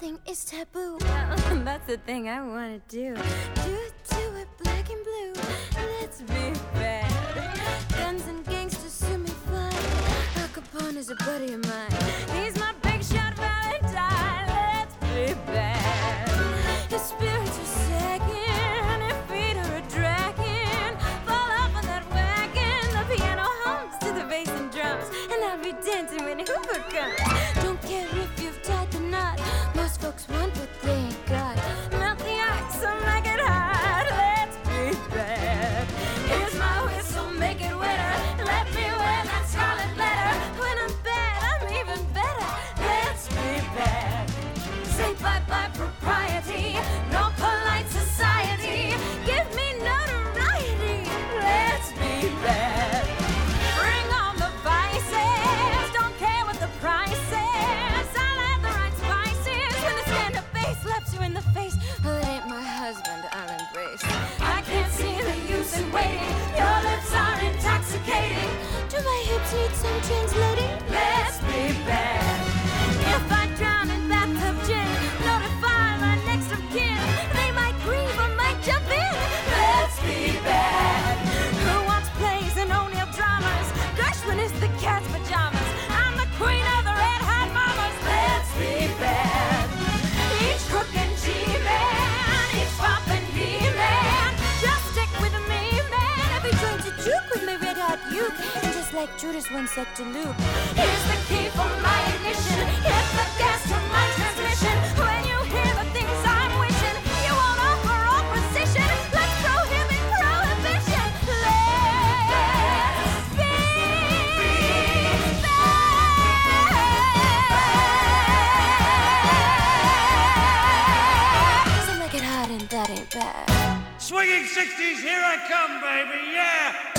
nothing is taboo. Well, that's the thing I wanna do. like Judas once said to Luke. Here's the key for my ignition. Hit the gas to my transmission. When you hear the things I'm wishing, you won't offer opposition. Let's prohibit prohibition. Let's be bad. So make it hard and that ain't bad. Swinging 60s, here I come, baby, yeah!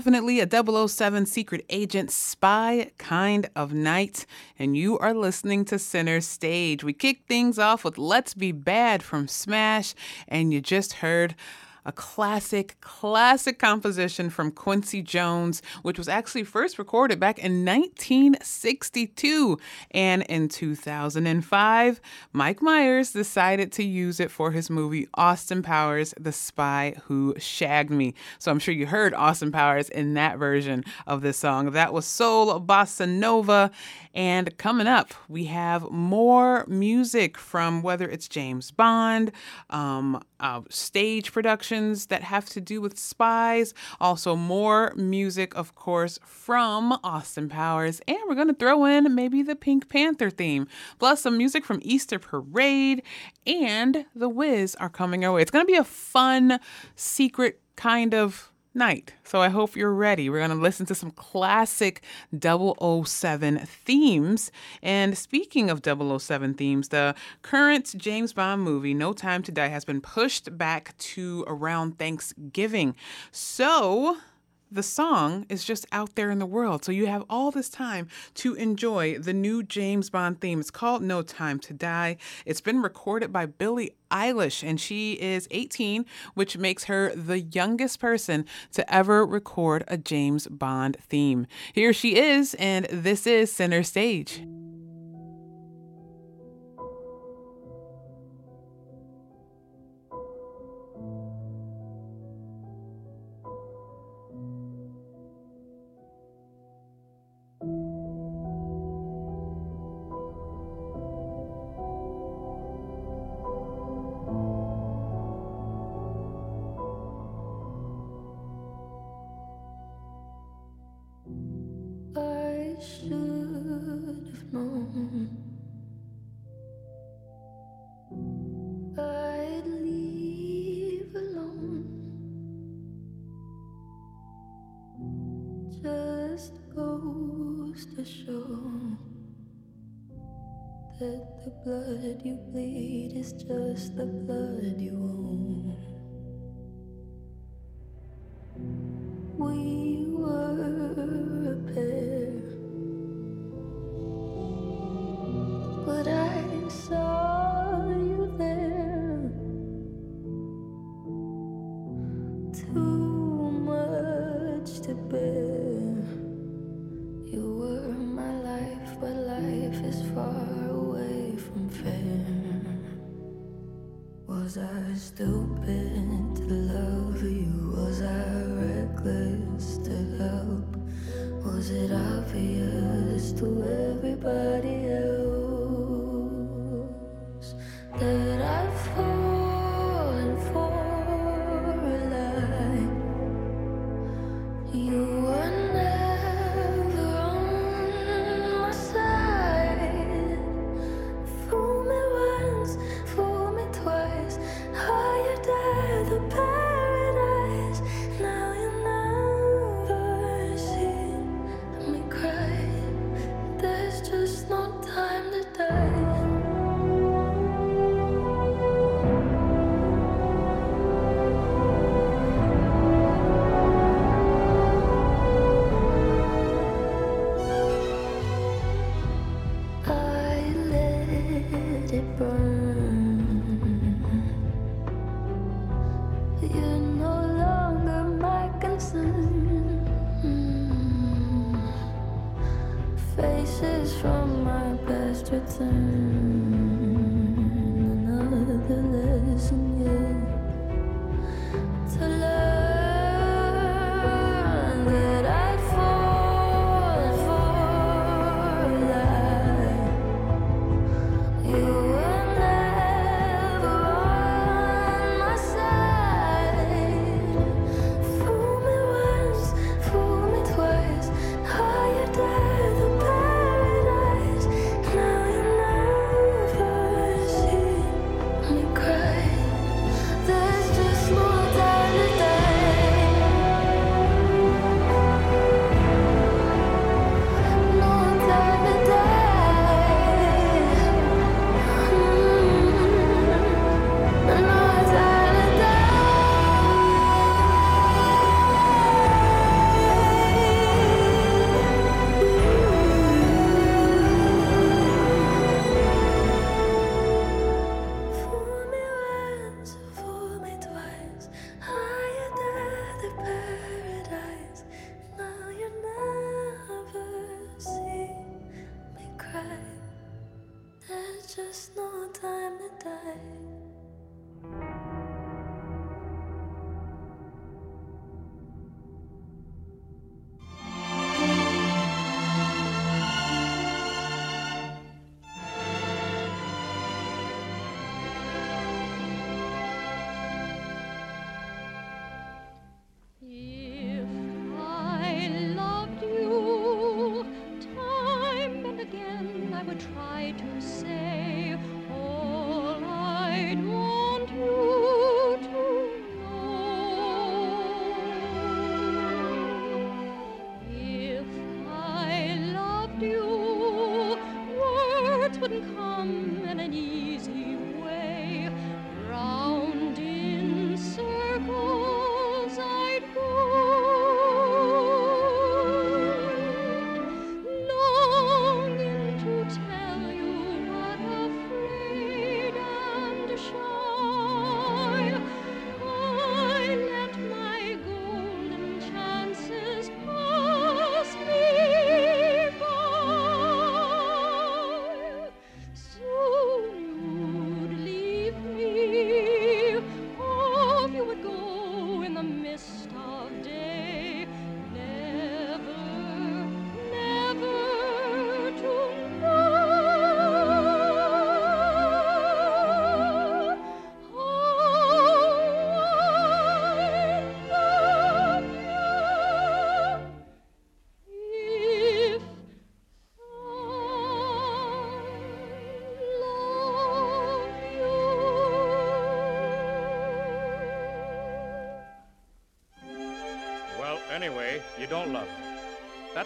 Definitely a 007 secret agent spy kind of night, and you are listening to Center Stage. We kick things off with Let's Be Bad from Smash, and you just heard a classic, classic composition from Quincy Jones, which was actually first recorded back in 1962. And in 2005, Mike Myers decided to use it for his movie Austin Powers, The Spy Who Shagged Me. So I'm sure you heard Austin Powers in that version of this song. That was Soul Bossa Nova. And coming up, we have more music from whether it's James Bond, um, uh, stage productions that have to do with spies, also more music, of course, from Austin Powers, and we're going to throw in maybe the Pink Panther theme, plus some music from Easter Parade and The Wiz are coming our way. It's going to be a fun, secret kind of night. So I hope you're ready. We're going to listen to some classic 007 themes. And speaking of 007 themes, the current James Bond movie, No Time to Die, has been pushed back to around Thanksgiving. So the song is just out there in the world. So you have all this time to enjoy the new James Bond theme. It's called No Time to Die. It's been recorded by Billie Eilish, and she is 18, which makes her the youngest person to ever record a James Bond theme. Here she is, and this is Center Stage.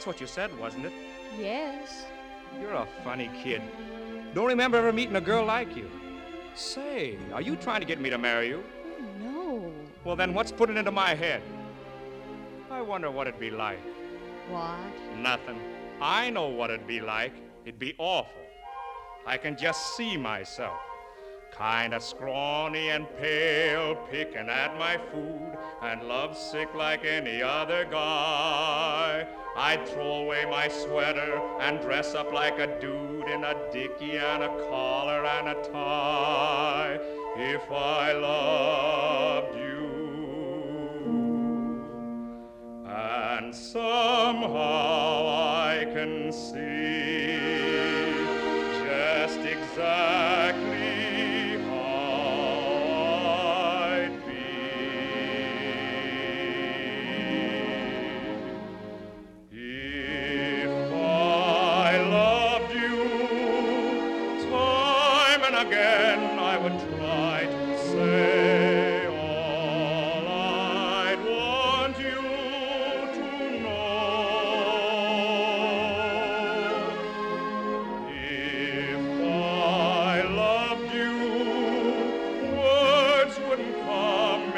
That's what you said, wasn't it? Yes. You're a funny kid. Don't remember ever meeting a girl like you. Say, are you trying to get me to marry you? Oh, no. Well, then what's putting into my head? I wonder what it'd be like. What? Nothing. I know what it'd be like. It'd be awful. I can just see myself. Kinda scrawny and pale, picking at my food, and lovesick like any other guy. I'd throw away my sweater and dress up like a dude in a dicky and a collar and a tie. If I loved you. And somehow I can see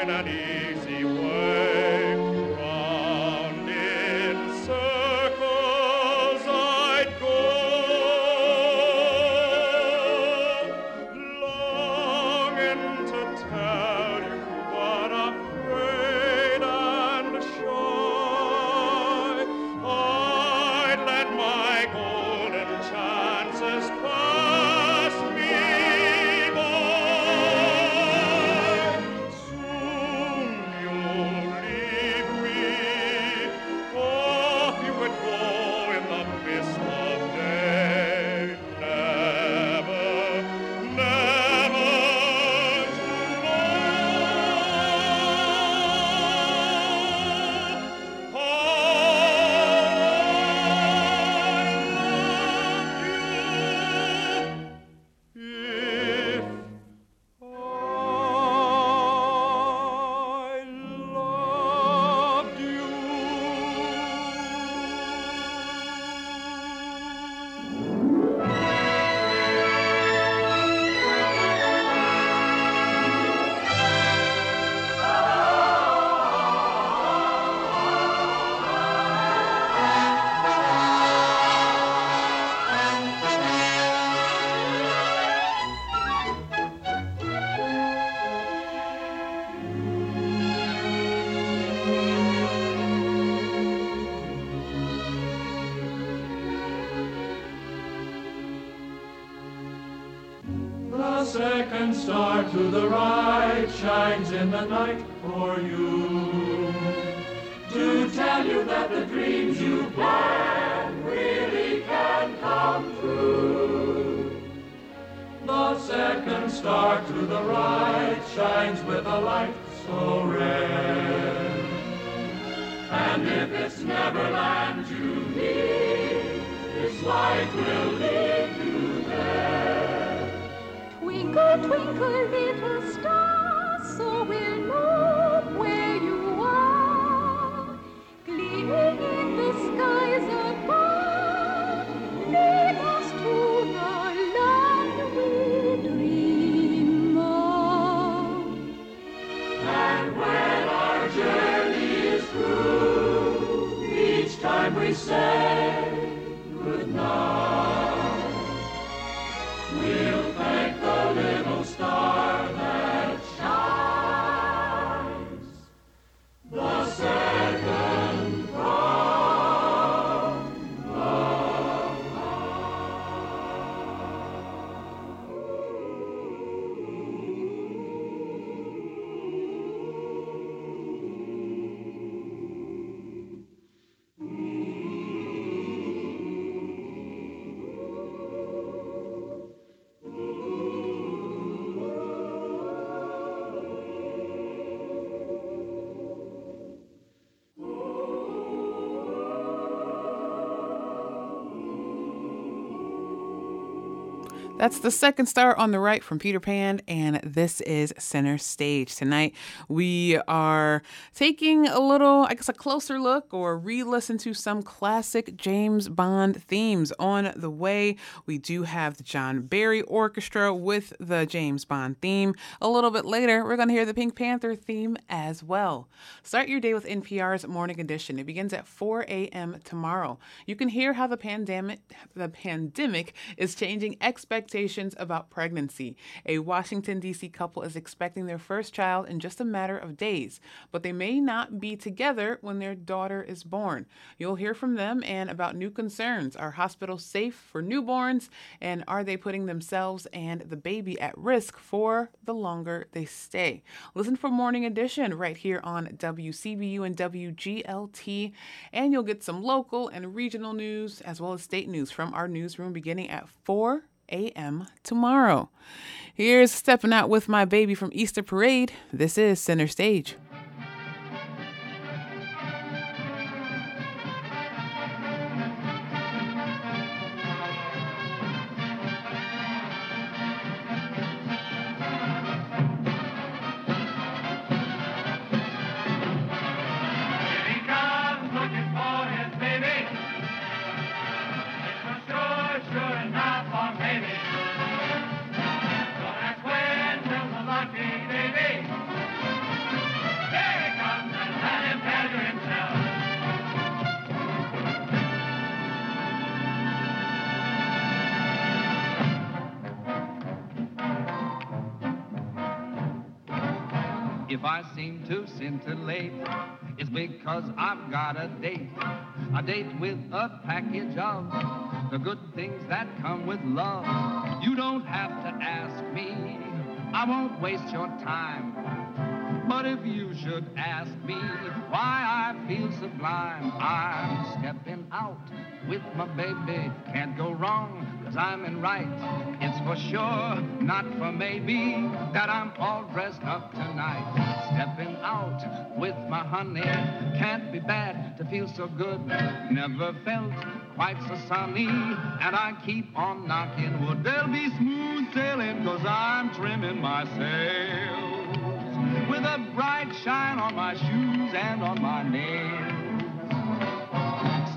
an easy That's the second star on the right from Peter Pan, and this is Center Stage. Tonight, we are taking a little, I guess, a closer look or re listen to some classic James Bond themes. On the way, we do have the John Barry Orchestra with the James Bond theme. A little bit later, we're going to hear the Pink Panther theme as well. Start your day with NPR's Morning Edition. It begins at 4 a.m. tomorrow. You can hear how the pandemic, the pandemic is changing expectations expectations about pregnancy. A Washington, D.C. couple is expecting their first child in just a matter of days, but they may not be together when their daughter is born. You'll hear from them and about new concerns. Are hospitals safe for newborns? And are they putting themselves and the baby at risk for the longer they stay? Listen for Morning Edition right here on WCBU and WGLT, and you'll get some local and regional news as well as state news from our newsroom beginning at 4 a.m. tomorrow. Here's Stepping Out with My Baby from Easter Parade. This is Center Stage. If I seem to scintillate, it's because I've got a date. A date with a package of the good things that come with love. You don't have to ask me, I won't waste your time. But if you should ask me why I feel sublime, I'm stepping out with my baby. Can't go wrong, cause I'm in right. It's for sure, not for maybe, that I'm all dressed up tonight. Stepping out with my honey. Can't be bad to feel so good. Never felt quite so sunny. And I keep on knocking wood. There'll be smooth sailing, cause I'm trimming my sails with a bright shine on my shoes and on my nails.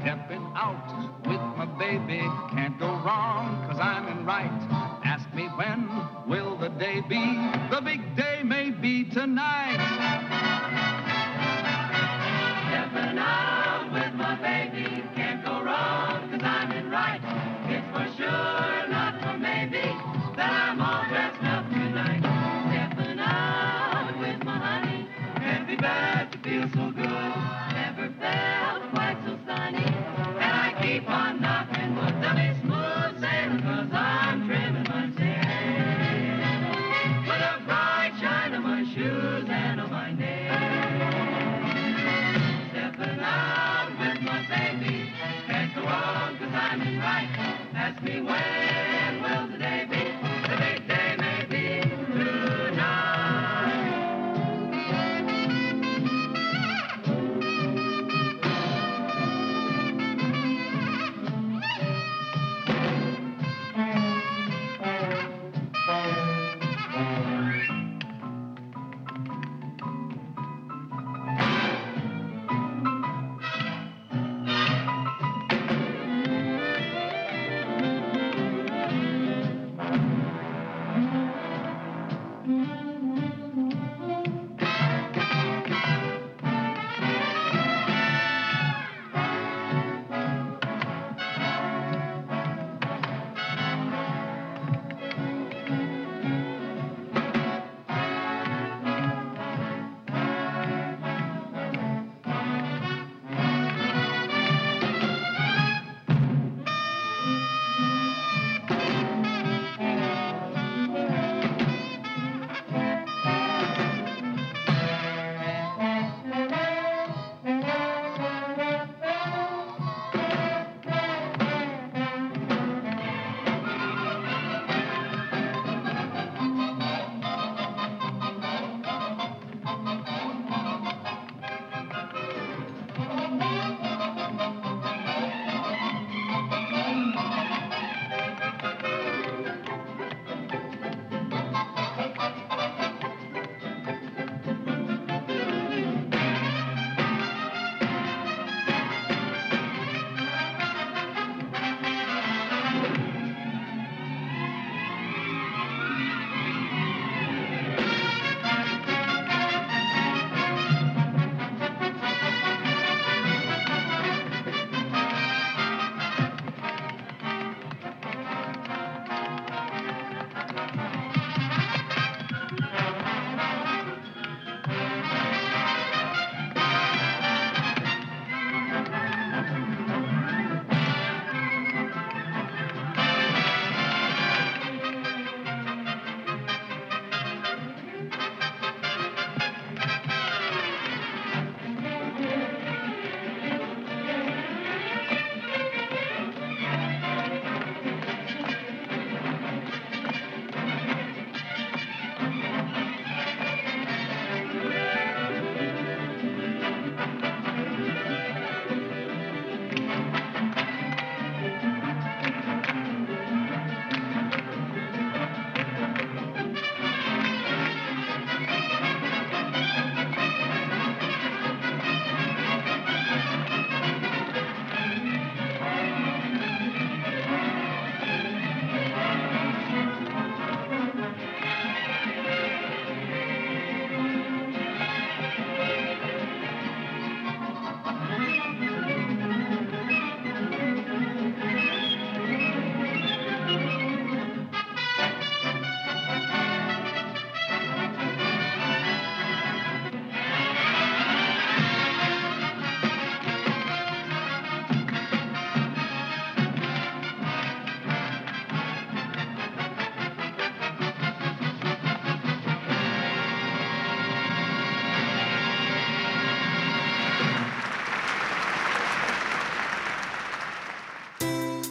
Stepping out with my baby, can't go wrong, cause I'm in right. Ask me when will the day be? The big day may be tonight. Stepping out with my baby, can't go wrong, cause I'm in right. It's for sure, not for maybe, that I'm all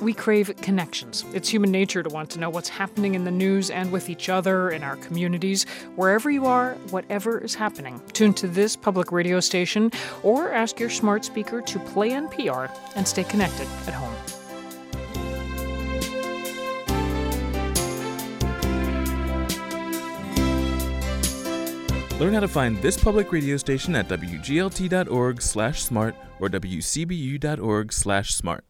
We crave connections. It's human nature to want to know what's happening in the news and with each other, in our communities, wherever you are, whatever is happening. Tune to this public radio station or ask your smart speaker to play NPR and stay connected at home. Learn how to find this public radio station at wglt.org/smart or wcbu.org/smart.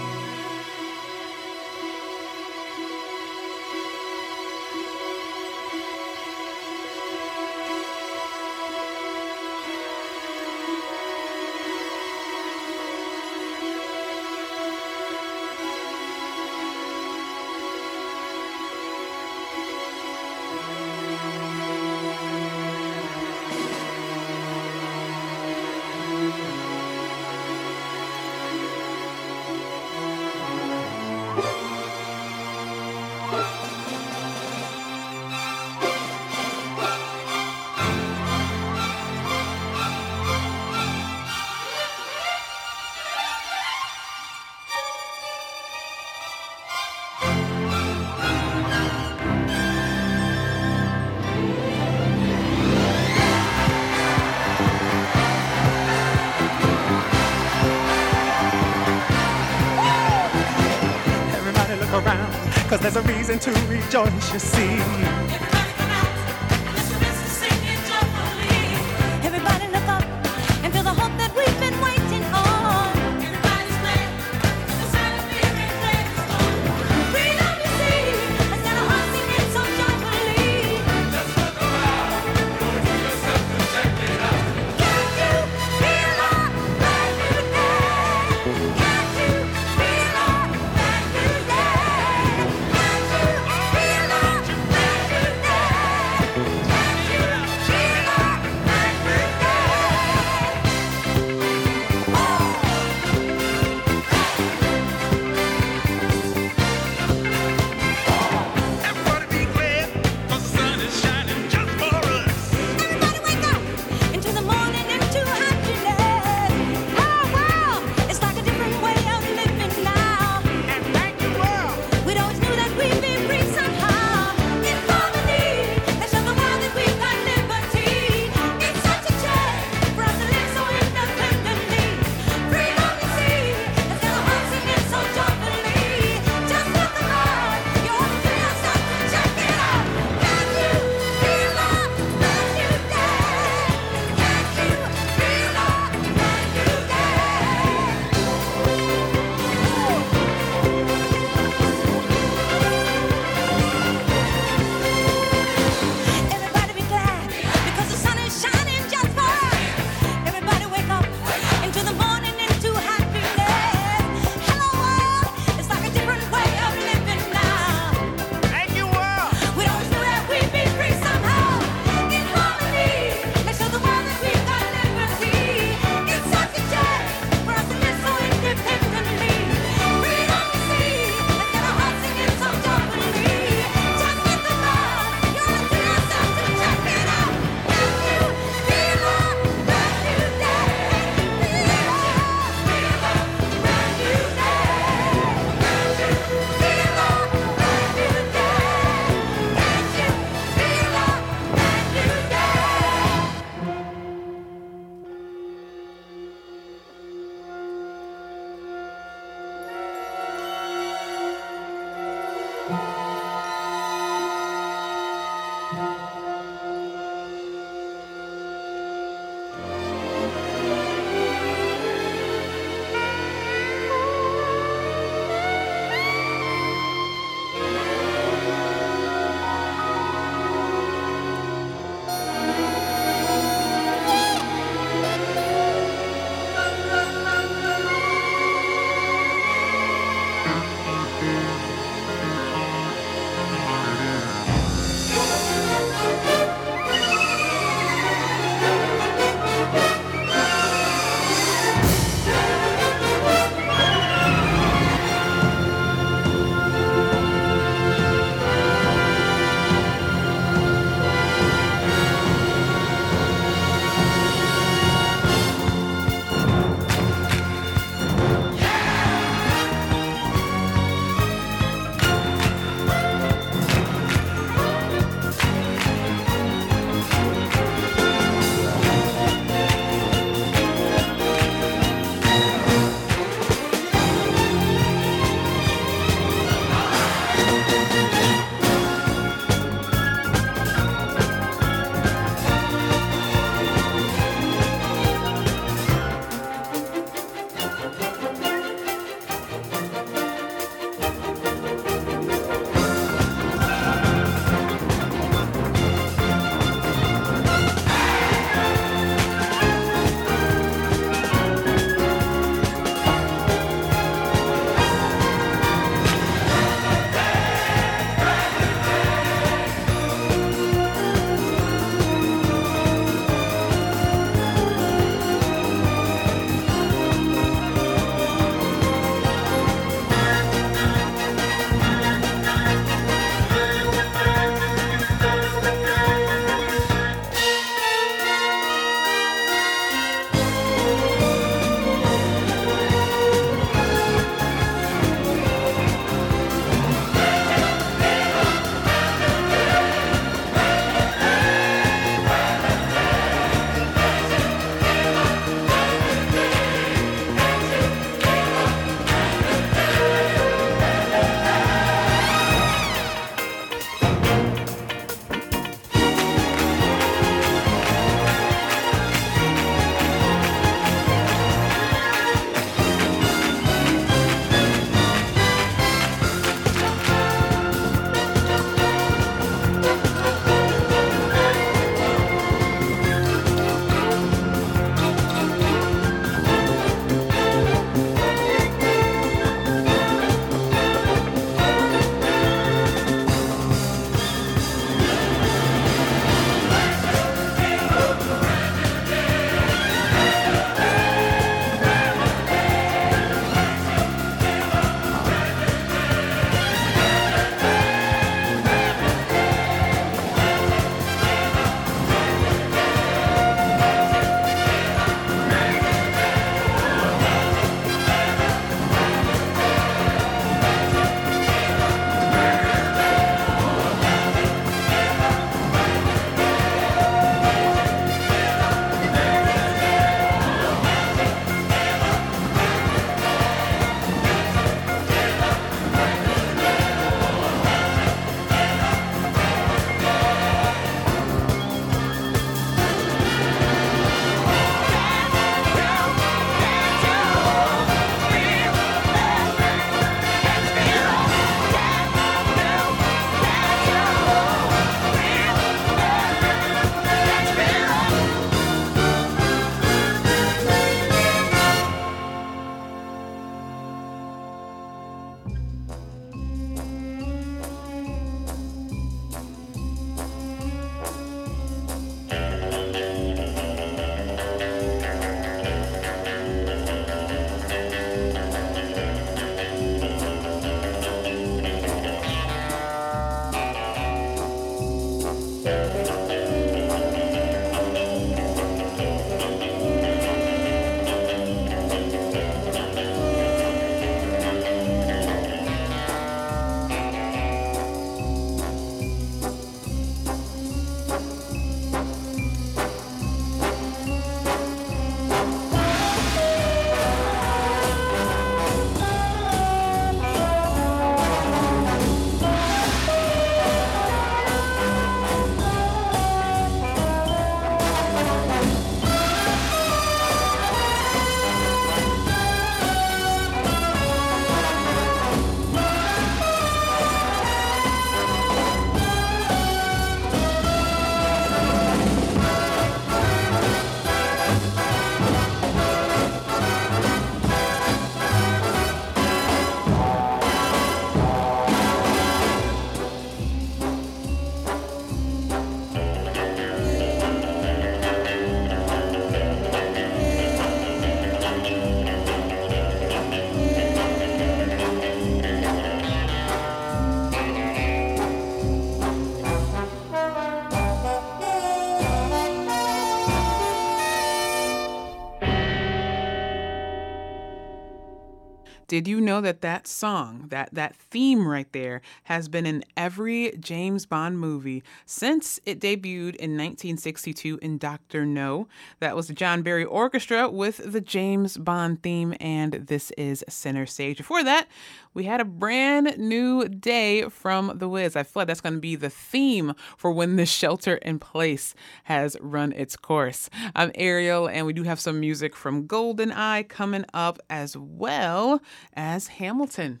Did you know that that song, that that theme right there, has been in every James Bond movie since it debuted in 1962 in Doctor No? That was the John Barry Orchestra with the James Bond theme, and this is Center Stage. Before that, we had a brand new day from The Wiz. I feel like that's going to be the theme for when the shelter in place has run its course. I'm Ariel, and we do have some music from Golden Eye coming up as well as Hamilton.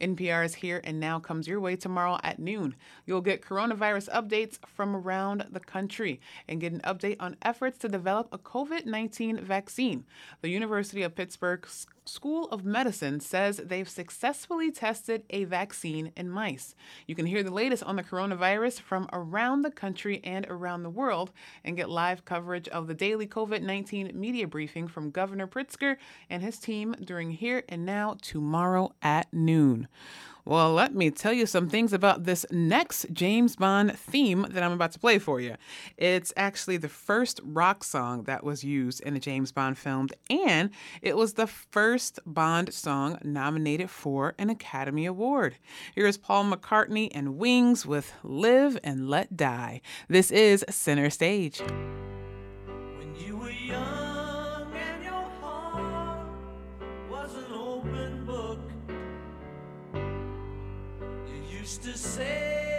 NPR is here and now comes your way tomorrow at noon. You'll get coronavirus updates from around the country and get an update on efforts to develop a COVID 19 vaccine. The University of Pittsburgh's School of Medicine says they've successfully tested a vaccine in mice. You can hear the latest on the coronavirus from around the country and around the world and get live coverage of the daily COVID 19 media briefing from Governor Pritzker and his team during Here and Now tomorrow at noon. Well, let me tell you some things about this next James Bond theme that I'm about to play for you. It's actually the first rock song that was used in a James Bond film, and it was the first Bond song nominated for an Academy Award. Here's Paul McCartney and Wings with Live and Let Die. This is Center Stage. Used to say,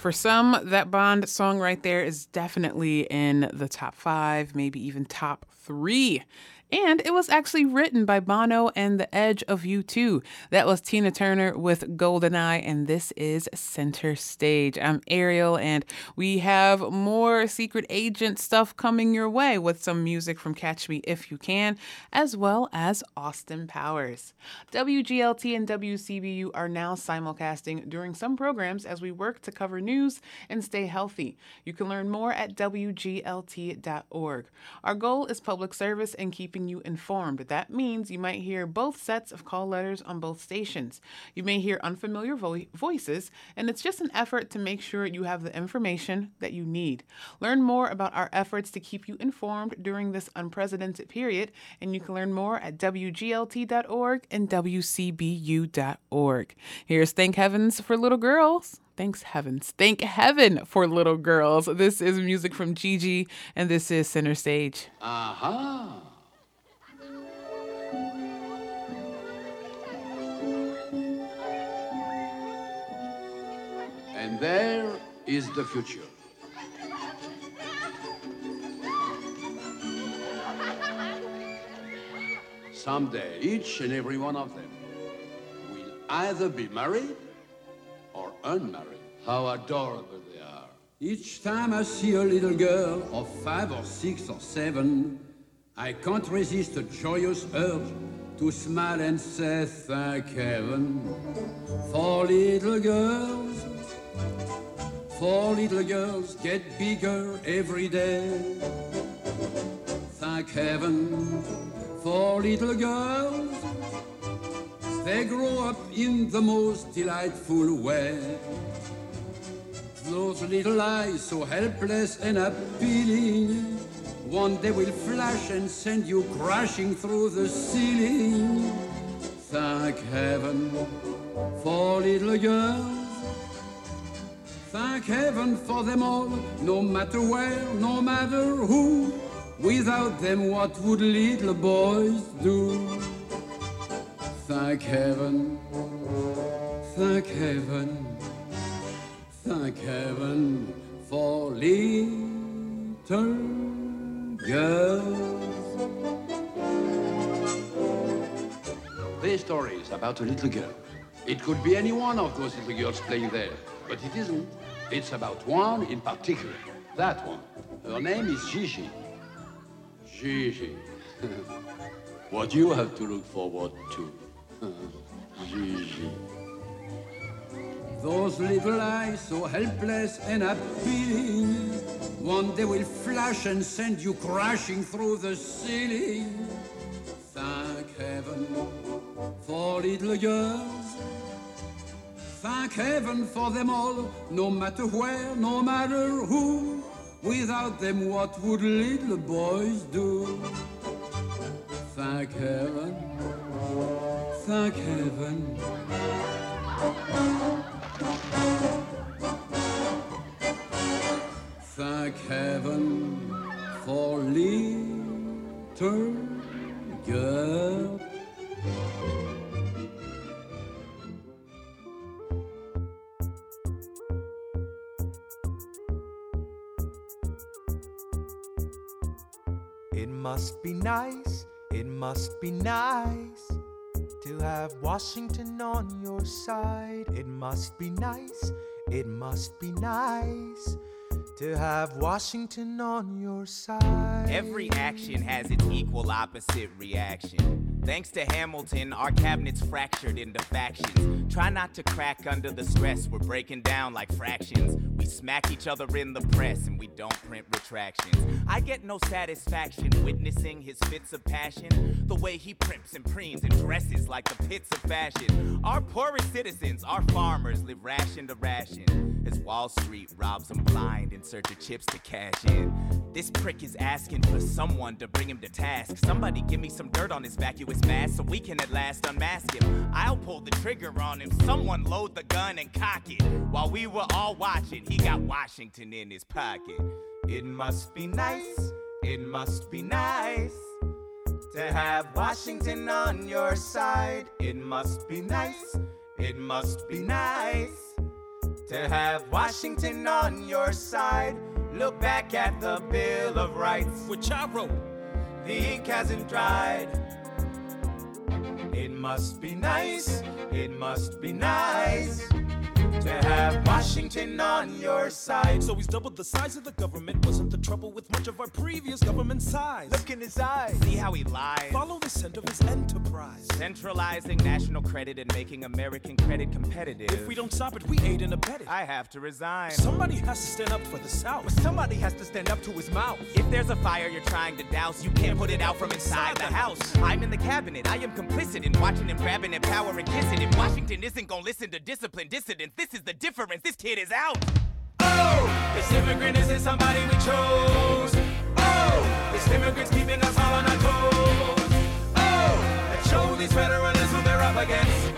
For some, that Bond song right there is definitely in the top five, maybe even top three. And it was actually written by Bono and The Edge of U2. That was Tina Turner with Goldeneye, and this is Center Stage. I'm Ariel, and we have more secret agent stuff coming your way with some music from Catch Me If You Can, as well as Austin Powers. WGLT and WCBU are now simulcasting during some programs as we work to cover news and stay healthy. You can learn more at WGLT.org. Our goal is public service and keeping you informed. That means you might hear both sets of call letters on both stations. You may hear unfamiliar vo- voices, and it's just an effort to make sure you have the information that you need. Learn more about our efforts to keep you informed during this unprecedented period, and you can learn more at WGLT.org and WCBU.org. Here's Thank Heavens for Little Girls. Thanks heavens. Thank heaven for little girls. This is music from Gigi, and this is Center Stage. Aha! And there is the future. Someday, each and every one of them will either be married or unmarried. How adorable they are. Each time I see a little girl of five or six or seven, I can't resist a joyous urge to smile and say thank heaven for little girls. For little girls get bigger every day. Thank heaven for little girls. They grow up in the most delightful way. Those little eyes so helpless and appealing. One day will flash and send you crashing through the ceiling. Thank heaven for little girls. Thank heaven for them all, no matter where, no matter who. Without them, what would little boys do? Thank heaven, thank heaven, thank heaven for little girls. This story is about a little girl. It could be any one of those little girls playing there, but it isn't. It's about one in particular. That one. Her name is Gigi. Gigi. what you have to look forward to. Gigi. Those little eyes so helpless and appealing. One day will flash and send you crashing through the ceiling. Thank heaven for little girls. Thank heaven for them all, no matter where, no matter who. Without them, what would little boys do? Thank heaven, thank heaven. Thank heaven for little girl. Must be nice, it must be nice to have Washington on your side. It must be nice, it must be nice to have Washington on your side. Every action has its equal opposite reaction. Thanks to Hamilton, our cabinet's fractured into factions. Try not to crack under the stress, we're breaking down like fractions. We smack each other in the press and we don't print retractions. I get no satisfaction witnessing his fits of passion. The way he primps and preens and dresses like the pits of fashion. Our poorest citizens, our farmers, live ration to ration. As Wall Street robs them blind in search of chips to cash in. This prick is asking for someone to bring him to task. Somebody give me some dirt on his mask so we can at last unmask him. I'll pull the trigger on him. Someone load the gun and cock it. While we were all watching, he got Washington in his pocket. It must be nice, it must be nice to have Washington on your side. It must be nice, it must be nice To have Washington on your side. Look back at the Bill of Rights, which I wrote. The ink hasn't dried. It must be nice, it must be nice to have Washington on your side. So he's doubled the size of the government. Wasn't the trouble with much of our previous government size? Look in his eyes. See how he lies. Follow the scent of his enterprise. Centralizing national credit and making American credit competitive. If we don't stop it, we aid and abet it. I have to resign. Somebody has to stand up for the South. But somebody has to stand up to his mouth. If there's a fire you're trying to douse, you can't put it out from inside the house. I'm in the cabinet. I am complicit in watching him grabbing at power and kissing. If Washington isn't gonna listen to disciplined dissidents, this is the difference. This kid is out. Oh, this immigrant isn't somebody we chose. Oh, this immigrant's keeping us all on our toes. Oh, let's show these federalists who they're up against.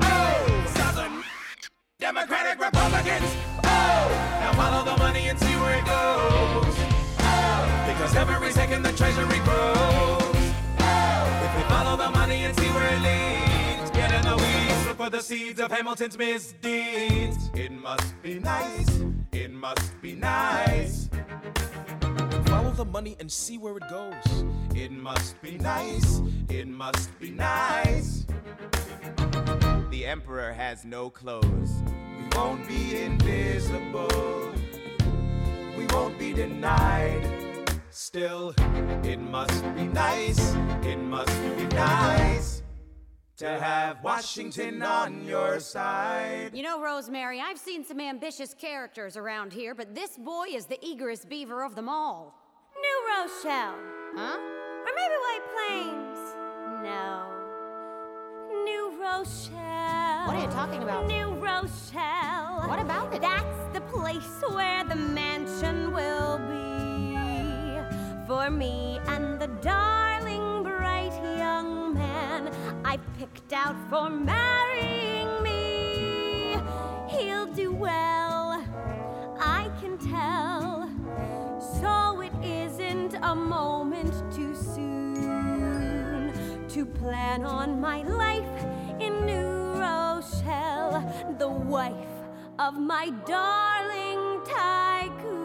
Oh, Southern Democratic Republicans. Oh, now follow the money and see where it goes. Oh, because every second the treasury grows. Weeds, for the seeds of Hamilton's misdeeds. It must be nice. It must be nice. Follow the money and see where it goes. It must be nice. It must be nice. The emperor has no clothes. We won't be invisible. We won't be denied. Still, it must be nice. It must be nice to have Washington on your side. You know, Rosemary, I've seen some ambitious characters around here, but this boy is the eagerest beaver of them all. New Rochelle. Huh? Or maybe White Plains. No. New Rochelle. What are you talking about? New Rochelle. What about it? That's the place where the mansion will be. For me and picked out for marrying me. He'll do well, I can tell. So it isn't a moment too soon to plan on my life in New Rochelle, the wife of my darling tycoon.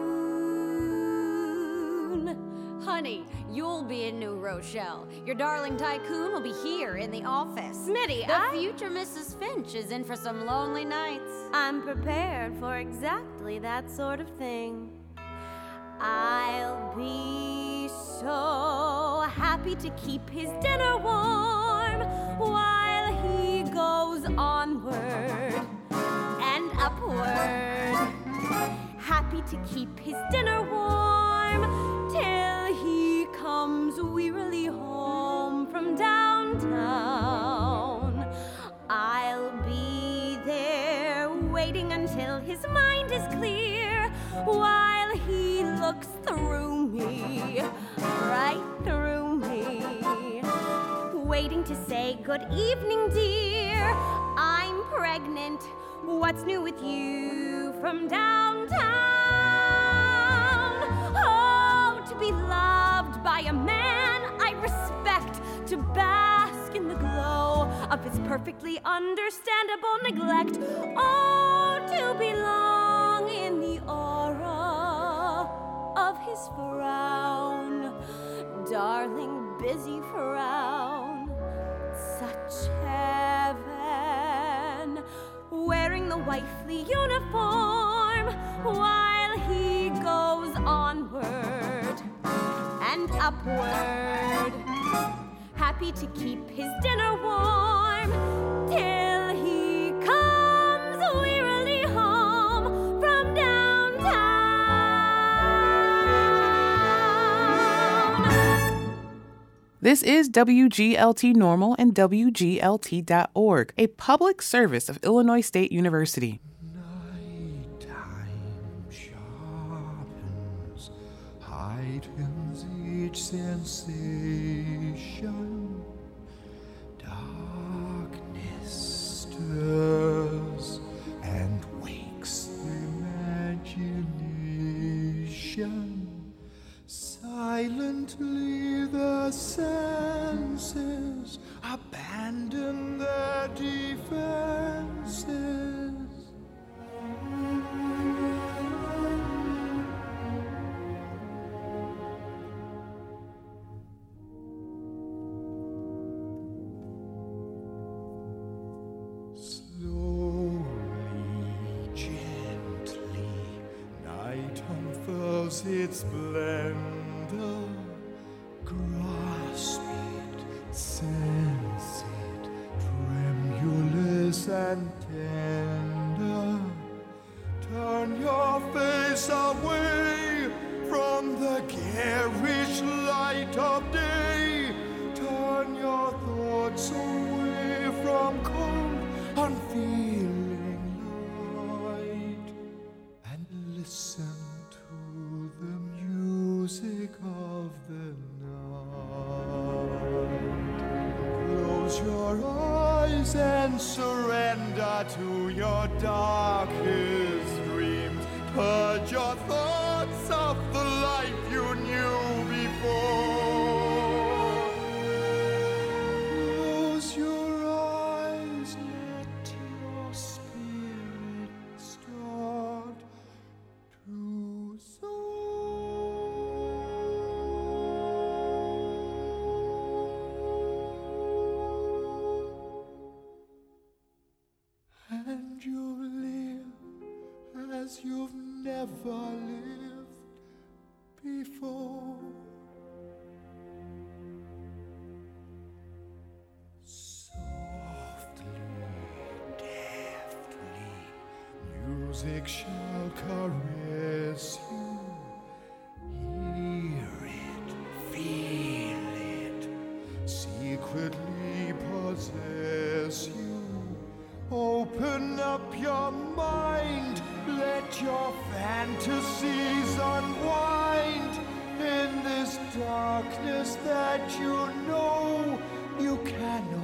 Honey, you'll be in New Rochelle. Your darling tycoon will be here in the office. Smitty, the I- future Mrs. Finch is in for some lonely nights. I'm prepared for exactly that sort of thing. I'll be so happy to keep his dinner warm while he goes onward and upward. Happy to keep his dinner warm comes wearily home from downtown. I'll be there waiting until his mind is clear while he looks through me, right through me. Waiting to say, Good evening, dear. I'm pregnant. What's new with you from downtown? Be loved by a man I respect, to bask in the glow of his perfectly understandable neglect. Oh, to belong in the aura of his frown, darling, busy frown. Such heaven, wearing the wifely uniform while he goes onward and upward. Happy to keep his dinner warm till he comes wearily home from downtown. This is WGLT Normal and WGLT.org, a public service of Illinois State University. Heightens each sensation. music shall caress you. Hear it, feel it, secretly possess you. Open up your mind, let your fantasies unwind. In this darkness that you know you cannot.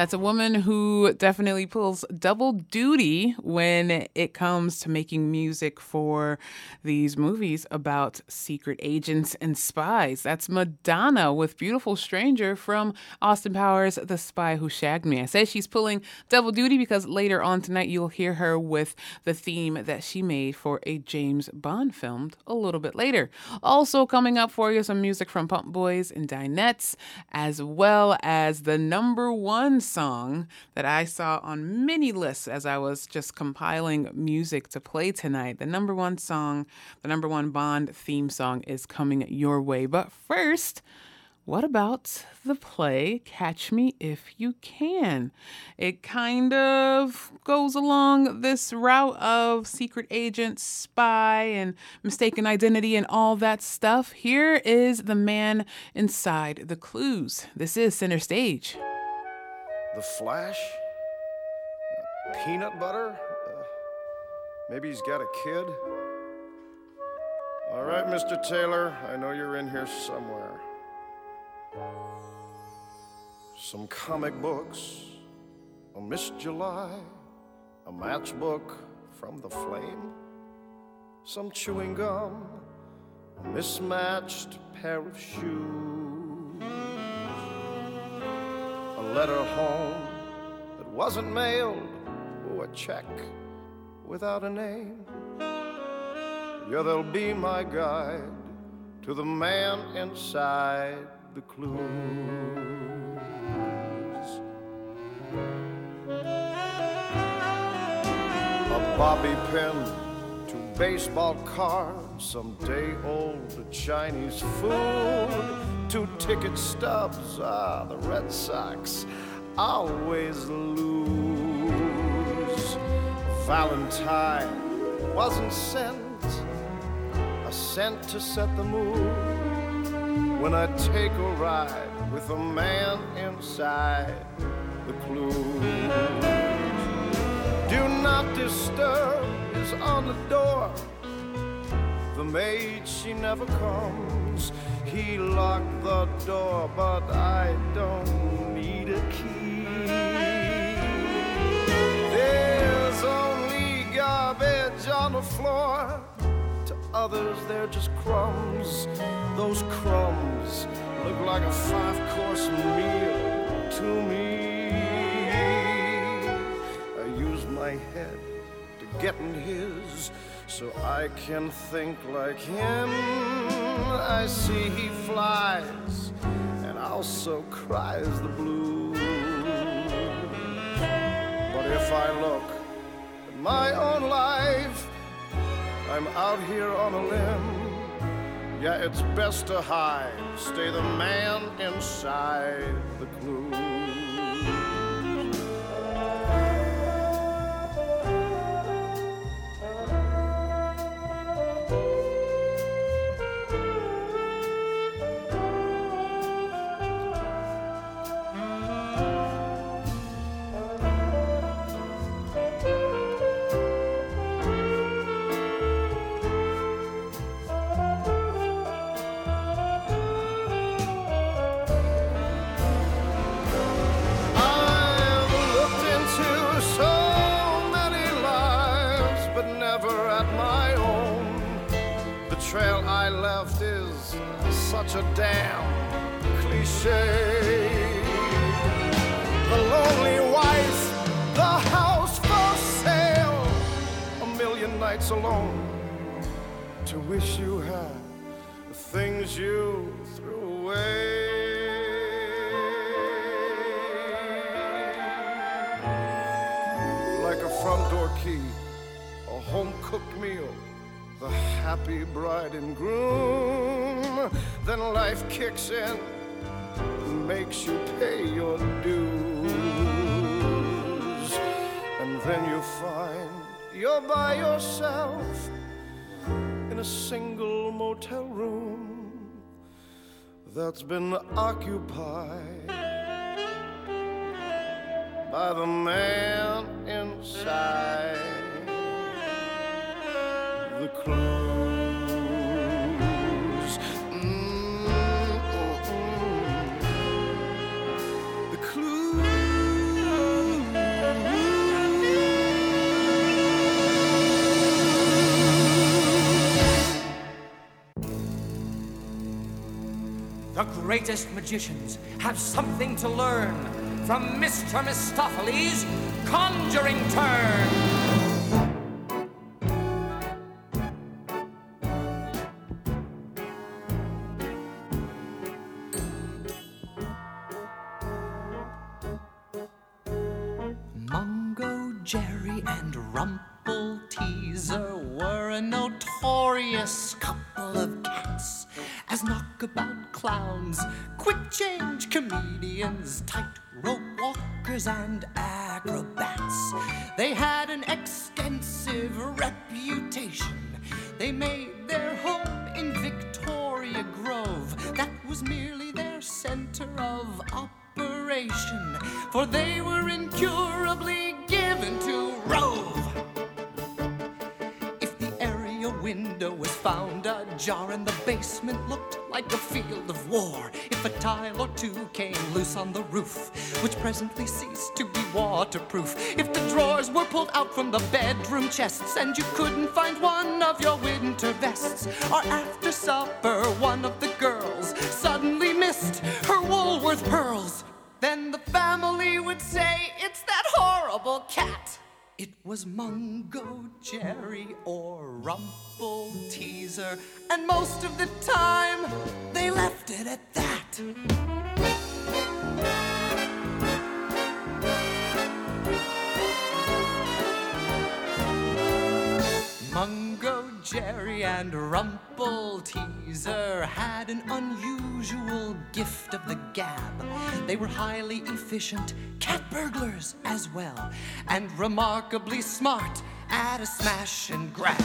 That's a woman who definitely pulls double duty when it comes to making music for these movies about secret agents and spies. That's Madonna with Beautiful Stranger from Austin Powers, The Spy Who Shagged Me. I say she's pulling double duty because later on tonight you'll hear her with the theme that she made for a James Bond film a little bit later. Also, coming up for you, some music from Pump Boys and Dinettes, as well as the number one song that I saw on many lists as I was just compiling music to play tonight. The number one song, the number one Bond theme song is coming your way. But first, what about the play Catch Me If You Can? It kind of goes along this route of secret agent, spy, and mistaken identity and all that stuff. Here is the man inside the clues. This is Center Stage. The Flash? Peanut butter? Uh, maybe he's got a kid? All right, Mr. Taylor, I know you're in here somewhere. Some comic books, a Miss July, a matchbook from the flame, some chewing gum, a mismatched pair of shoes, a letter home that wasn't mailed, or a check without a name. Yeah, they'll be my guide to the man inside the clues. A bobby pin, to baseball cards, some day old Chinese food, two ticket stubs. Ah, the Red Sox always lose. Valentine wasn't sent, a cent to set the mood when I take a ride with a man inside the clues. Do not disturb is on the door. The maid, she never comes. He locked the door, but I don't need a key. There's only garbage on the floor. To others, they're just crumbs. Those crumbs look like a five course meal to me. I use my head to get in his so I can think like him. I see he flies and also cries the blues. But if I look at my own life, I'm out here on a limb. Yeah, it's best to hide. Stay the man inside the clue. Such a damn cliche. The lonely wife, the house for sale, a million nights alone to wish you had the things you threw away. like a front door key, a home cooked meal, the happy bride and groom. Then life kicks in and makes you pay your dues. And then you find you're by yourself in a single motel room that's been occupied by the man inside the clothes. Mm, oh, oh. The The greatest magicians have something to learn from Mr. Mistoffelees' conjuring turn. Quick change comedians, tightrope walkers, and acrobats. War, if a tile or two came loose on the roof, which presently ceased to be waterproof, if the drawers were pulled out from the bedroom chests and you couldn't find one of your winter vests, or after supper one of the girls suddenly missed her Woolworth pearls, then the family would say, It's that horrible cat. It was Mungo Jerry or Rumple Teaser, and most of the time they left it at that. Mungo Jerry and Rumpleteazer had an unusual gift of the gab. They were highly efficient cat burglars as well, and remarkably smart at a smash and grab.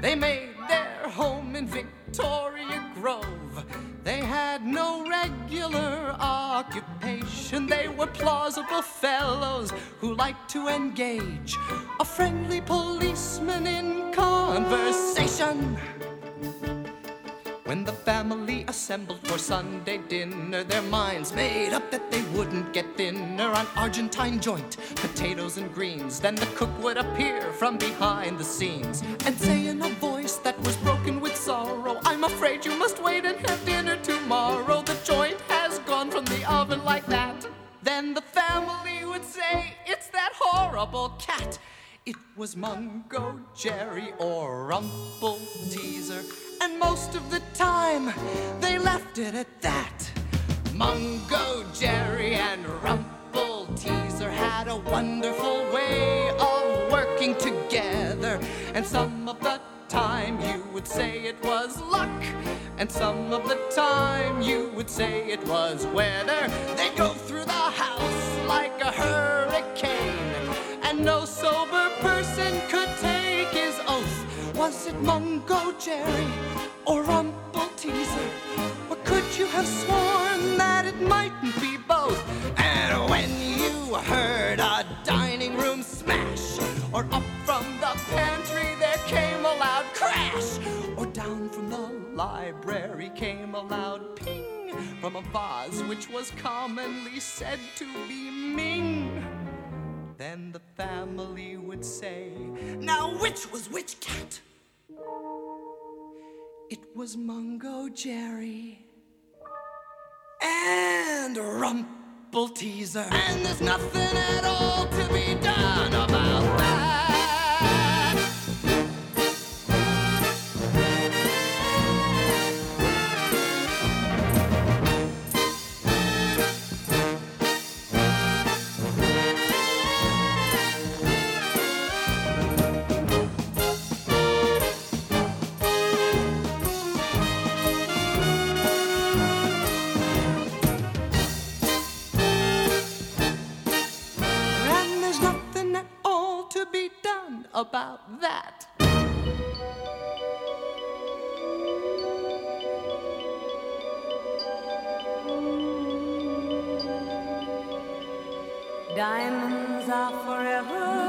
They made their home in Victoria Grove. They had no regular occupation. They were plausible fellows who liked to engage a friendly policeman in conversation. The family assembled for Sunday dinner, their minds made up that they wouldn't get thinner on Argentine joint, potatoes and greens. Then the cook would appear from behind the scenes and say in a voice that was broken with sorrow, I'm afraid you must wait and have dinner tomorrow. The joint has gone from the oven like that. Then the family would say, It's that horrible cat. It was Mungo Jerry or Rumple Teaser, and most of the time they left it at that. Mungojerrie and Rumple Teaser had a wonderful way of working together, and some of the time you would say it was luck, and some of the time you would say it was weather. They'd go through the house like a hurricane, and no sober person could take his oath. Was it Mungojerrie or Rumpleteazer? Or could you have sworn that it mightn't be both? And when you heard a dining room smash, or up from the pantry there came a loud crash, or down from the library came a loud ping from a vase which was commonly said to be Ming. Then the family would say, Now which was which cat? It was Mungojerrie and Rumpleteazer. And there's nothing at all to be done about that. About that. Diamonds are forever.